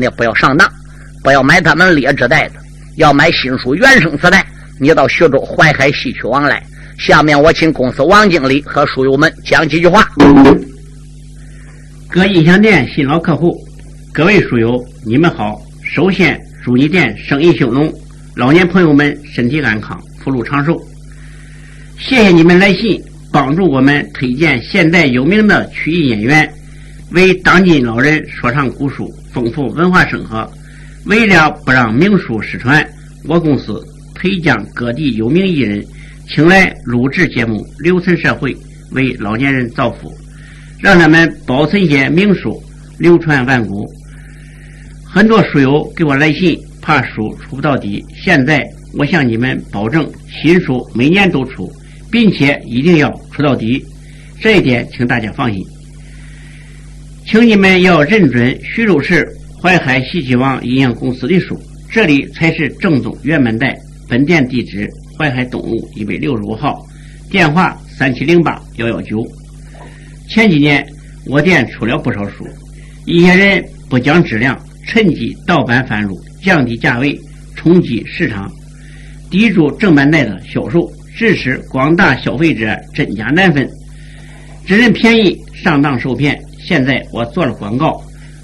你不要上当，不要买他们劣质袋子，要买新书原声磁带。你到徐州淮海戏曲网来。下面我请公司王经理和书友们讲几句话。各音响店新老客户，各位书友，你们好！首先祝你店生意兴隆，老年朋友们身体安康，福禄长寿。谢谢你们来信，帮助我们推荐现代有名的曲艺演员，为当今老人说唱古书，丰富文化生活。为了不让名书失传，我公司推将各地有名艺人。请来录制节目，留存社会，为老年人造福，让他们保存些名书，流传万古。很多书友给我来信，怕书出不到底。现在我向你们保证，新书每年都出，并且一定要出到底。这一点，请大家放心。请你们要认准徐州市淮海戏曲网音像公司的书，这里才是正宗原版带。本店地址。淮海东路一百六十五号，电话三七零八幺幺九。前几年我店出了不少书，一些人不讲质量，趁机盗版贩入，降低价位，冲击市场，抵住正版带的销售，致使广大消费者真假难分，只认便宜，上当受骗。现在我做了广告，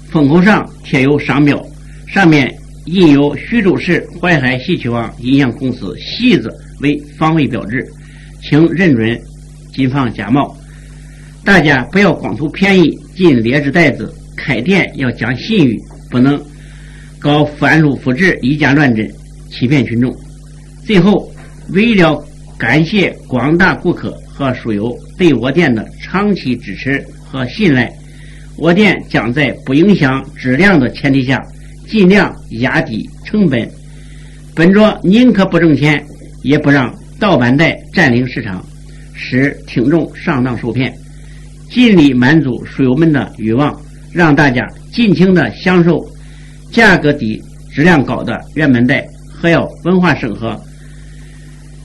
封口上贴有商标，上面印有徐州市淮海戏曲网音像公司“戏”字。为防伪标志，请认准，谨防假冒。大家不要光图便宜进劣质袋子，开店要讲信誉，不能搞翻录复制、以假乱真，欺骗群众。最后，为了感谢广大顾客和书友对我店的长期支持和信赖，我店将在不影响质量的前提下，尽量压低成本，本着宁可不挣钱。也不让盗版带占领市场，使听众上当受骗，尽力满足书友们的欲望，让大家尽情的享受价格低、质量高的原版带，还要文化生活，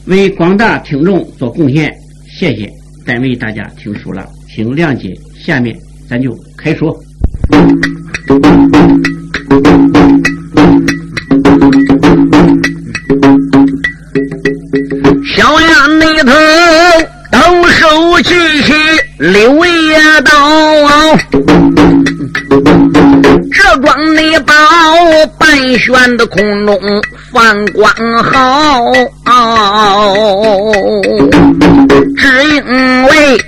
为广大听众做贡献。谢谢，单为大家听书了，请谅解。下面咱就开说。小院里头抖手举起柳叶刀，这桩内宝悬的空中放光好，只因为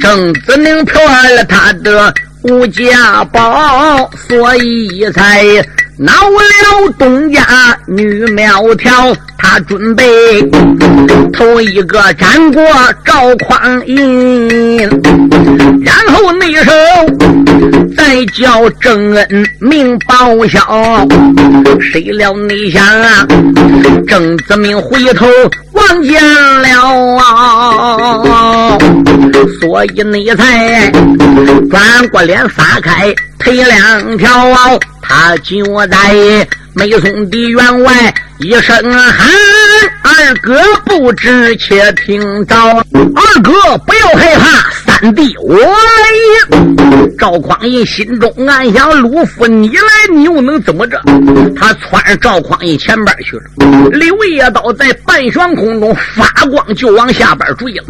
郑子明破了他的无价宝，所以才。恼了东家女苗条，他准备头一个斩过赵匡胤，然后那时候再叫郑恩明报效。谁料你想啊，郑子明回头望见了啊，所以你才转过脸撒开腿两条啊。他就在梅松的院外一声喊：“二哥不知，且听着。二哥不要害怕，三弟我来。”赵匡胤心中暗想：“陆父你来，你又能怎么着？”他窜赵匡胤前边去了。柳叶刀在半悬空中发光，就往下边坠了。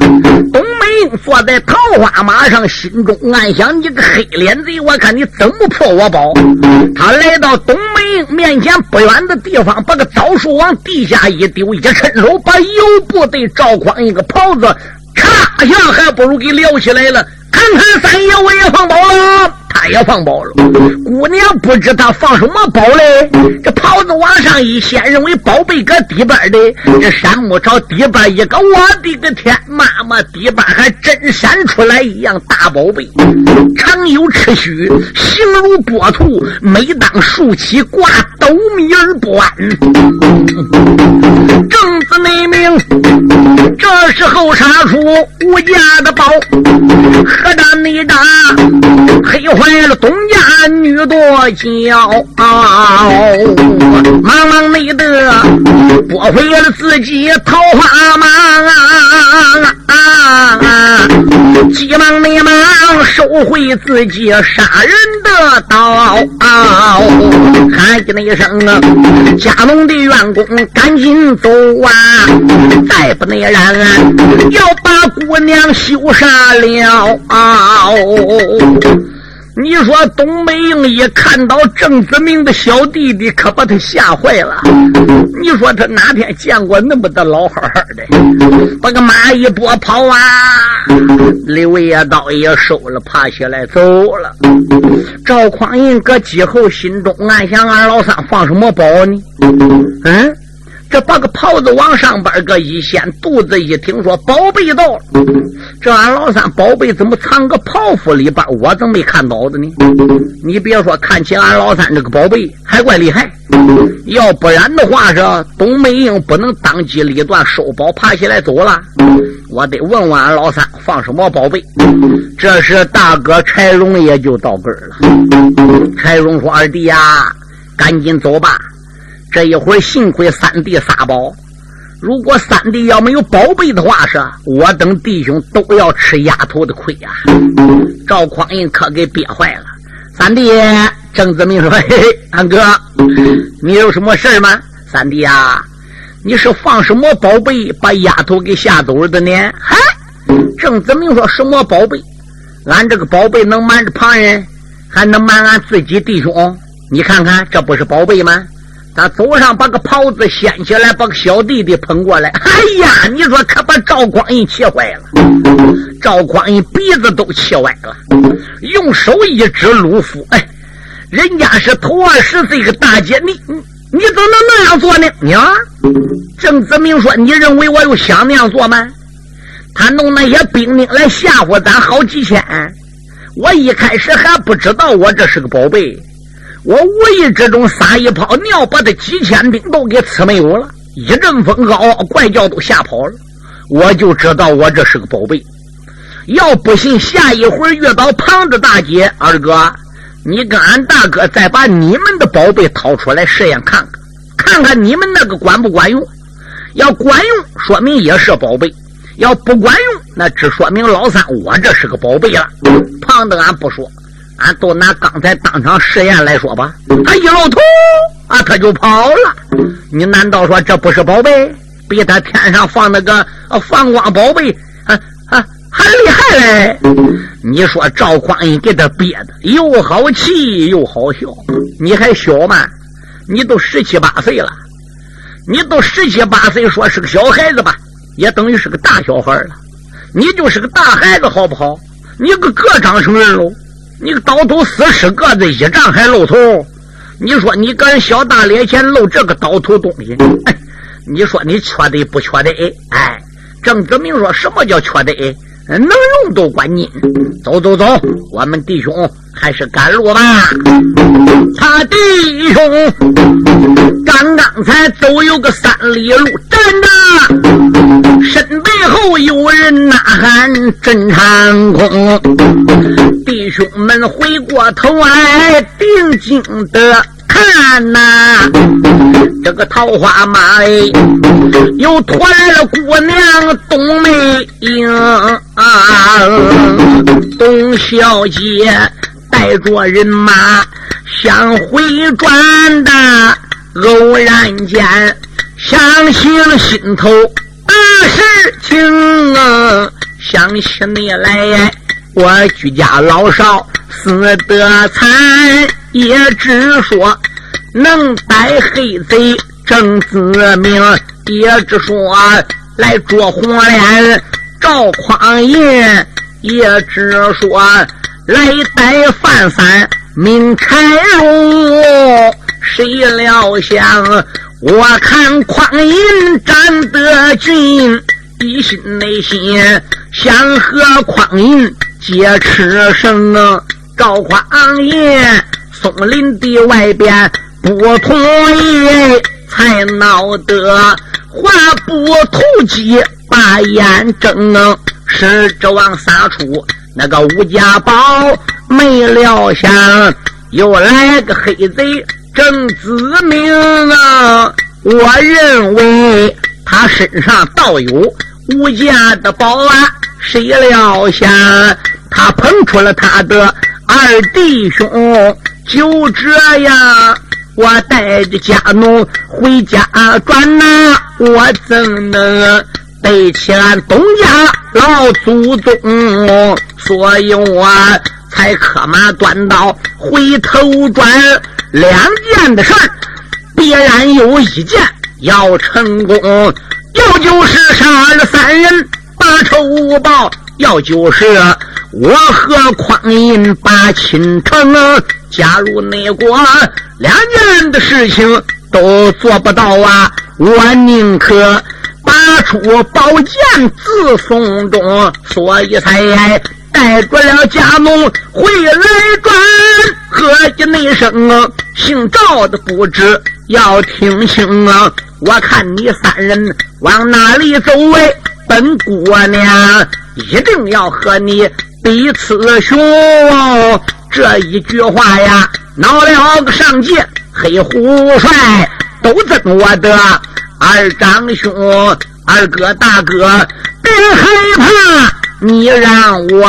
董美英坐在桃花马上，心中暗想：“你个黑脸贼，我看你怎么破我宝！”他来到董美英面前不远的地方，把个枣树往地下一丢，一伸手把油布对赵匡胤个袍子，咔一下还不如给撩起来了。看看三爷，我也放宝了。他也放宝了，姑娘不知他放什么宝嘞。这袍子往上一掀，认为宝贝搁底边的。这山木朝底边一个，我的个天，妈妈底边还真闪出来一样大宝贝，常有赤须，形如波兔，每当竖起挂，斗米而不安。正子内明，这时候杀出无价的宝，何大内大，黑花。坏了东家女多娇，忙忙没得拨回了自己桃花马，急忙连忙收回自己杀人的刀，喊起那一声啊，家中的员工赶紧走啊！再不那然，要把姑娘羞杀了。你说东北英一看到郑子明的小弟弟，可把他吓坏了。你说他哪天见过那么的老好好的？把个马一拨跑啊！刘爷刀也收了，爬起来走了。赵匡胤搁机后心中暗想：俺老三放什么宝呢？嗯。这把个袍子往上边个一掀，肚子一听说宝贝到了，这俺老三宝贝怎么藏个袍服里边？我怎么没看到的呢？你别说，看起俺老三这个宝贝还怪厉害。要不然的话，这董美英不能当机立断收宝爬起来走了。我得问问俺老三放什么宝贝。这时大哥柴荣也就到根儿了。柴荣说：“二弟呀，赶紧走吧。”这一会儿幸亏三弟撒宝，如果三弟要没有宝贝的话，是我等弟兄都要吃丫头的亏呀！赵匡胤可给憋坏了。三弟郑子明说：“嘿嘿，安哥，你有什么事吗？”三弟啊，你是放什么宝贝把丫头给吓走了的呢？哈，郑子明说什么宝贝？俺这个宝贝能瞒着旁人，还能瞒俺自己弟兄？你看看，这不是宝贝吗？他走上，把个袍子掀起来，把个小弟弟捧过来。哎呀，你说可把赵匡胤气坏了。赵匡胤鼻子都气歪了，用手一指鲁夫：“哎，人家是头二十岁个大姐，你你你怎么能那样做呢？”啊，郑子明说：“你认为我又想那样做吗？他弄那些兵丁来吓唬咱好几千，我一开始还不知道我这是个宝贝。”我无意之中撒一泡尿，把他几千兵都给呲没有了，一阵风嗷嗷怪叫都吓跑了。我就知道我这是个宝贝。要不信，下一会儿遇到胖子大姐，二哥，你跟俺大哥再把你们的宝贝掏出来试验看看，看看你们那个管不管用。要管用，说明也是宝贝；要不管用，那只说明老三我这是个宝贝了。胖子，俺不说。俺都拿刚才当场实验来说吧，他一露头啊，他就跑了。你难道说这不是宝贝？比他天上放那个放光宝贝啊啊还厉害嘞？你说赵匡胤给他憋的又好气又好笑。你还小吗？你都十七八岁了，你都十七八岁，说是个小孩子吧，也等于是个大小孩了。你就是个大孩子好不好？你个个长成人喽。你个刀头死十个子一丈还露头，你说你敢小大脸前露这个刀头东西，哎，你说你缺德不缺德？哎，郑子明说什么叫缺德？能用都管你。走走走，我们弟兄还是赶路吧。他弟兄刚刚才走有个三里路，站着，身后有人呐喊：“震长空！”弟兄们回过头来，定睛的。看呐，这个桃花马哎又拖来了姑娘董美英啊，董小姐带着人马向回转的，偶然间想起了心头事情啊，想起你来，我居家老少死得惨，也只说。能逮黑贼郑子明，也只说来捉红脸赵匡胤，也只说来逮范三明柴荣。谁料想，我看匡胤站得近，一心内心想和匡胤结吃生啊。赵匡胤松林的外边。不同意，才闹得话不投机，把眼睁啊，是指往撒出那个吴家宝。没料想又来个黑贼郑子明啊！我认为他身上倒有吴家的宝啊，谁料想他捧出了他的二弟兄，就这样，我带着家奴回家转呐，我怎能背起俺东家老祖宗？所以我才磕马断刀回头转。两件的事儿，必然有一件要成功，要就是杀了三人。把仇报，要就是我和匡胤把亲成。假如内国两件的事情都做不到啊，我宁可拔出宝剑自送终。所以才带着了家奴回来转。合计内声啊，姓赵的不知要听清啊。我看你三人往哪里走？哎。本姑娘一定要和你比此雄，这一句话呀，恼了个上界黑虎帅，都憎我的二长兄、二哥、大哥，别害怕，你让我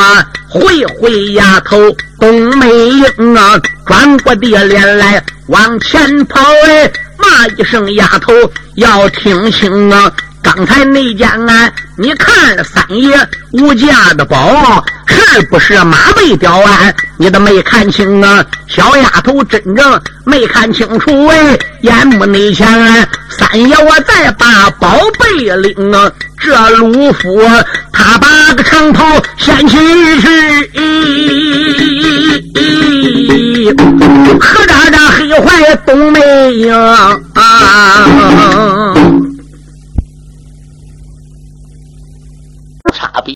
会会丫头冬梅英啊，转过的脸来往前跑，哎，骂一声丫头要听清啊。刚才那件案，你看三爷吴家的宝是不是马背雕案？你都没看清啊！小丫头真正没看清楚哎，眼目内前，三爷我再把宝贝领啊！这鲁夫大把个长袍掀起去，何扎扎黑怀冬梅英啊？傻逼。